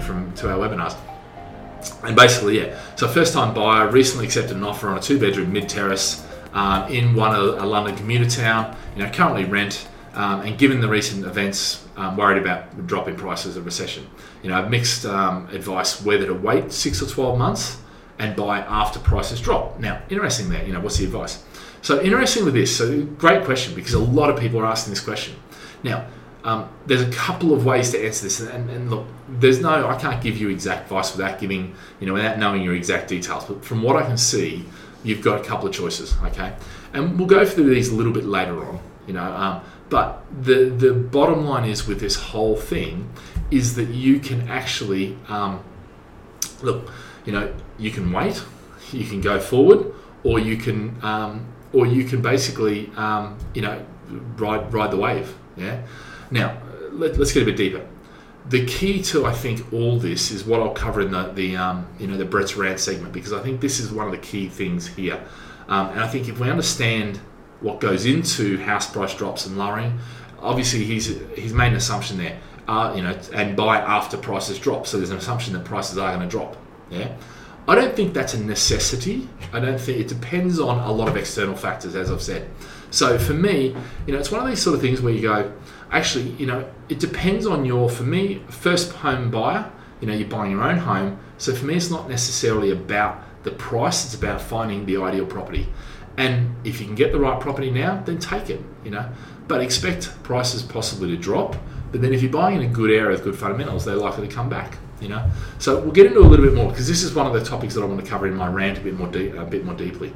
from to our webinars. And basically, yeah. So first time buyer recently accepted an offer on a two bedroom mid terrace um, in one of a London commuter town. You know, currently rent. Um, and given the recent events, um, worried about dropping prices of recession. You know, mixed um, advice whether to wait six or 12 months and buy after prices drop. Now, interesting there, you know, what's the advice? So, interesting with this, so great question because a lot of people are asking this question. Now, um, there's a couple of ways to answer this, and, and, look, there's no, I can't give you exact advice without giving, you know, without knowing your exact details. But from what I can see, you've got a couple of choices, okay? And we'll go through these a little bit later on, you know. Um, but the the bottom line is with this whole thing is that you can actually um, look, you know, you can wait, you can go forward, or you can um, or you can basically um, you know ride ride the wave. Yeah. Now let, us get a bit deeper. The key to I think all this is what I'll cover in the the um, you know the Brett's rant segment because I think this is one of the key things here, um, and I think if we understand what goes into house price drops and lowering. Obviously, he's he's made an assumption there, uh, you know, and buy after prices drop. So there's an assumption that prices are going to drop. Yeah, I don't think that's a necessity. I don't think it depends on a lot of external factors, as I've said. So for me, you know, it's one of these sort of things where you go, actually, you know, it depends on your. For me, first home buyer, you know, you're buying your own home. So for me, it's not necessarily about the price; it's about finding the ideal property. And if you can get the right property now, then take it, you know. But expect prices possibly to drop. But then if you're buying in a good area with good fundamentals, they're likely to come back, you know. So we'll get into a little bit more because this is one of the topics that I want to cover in my rant a bit more, de- a bit more deeply.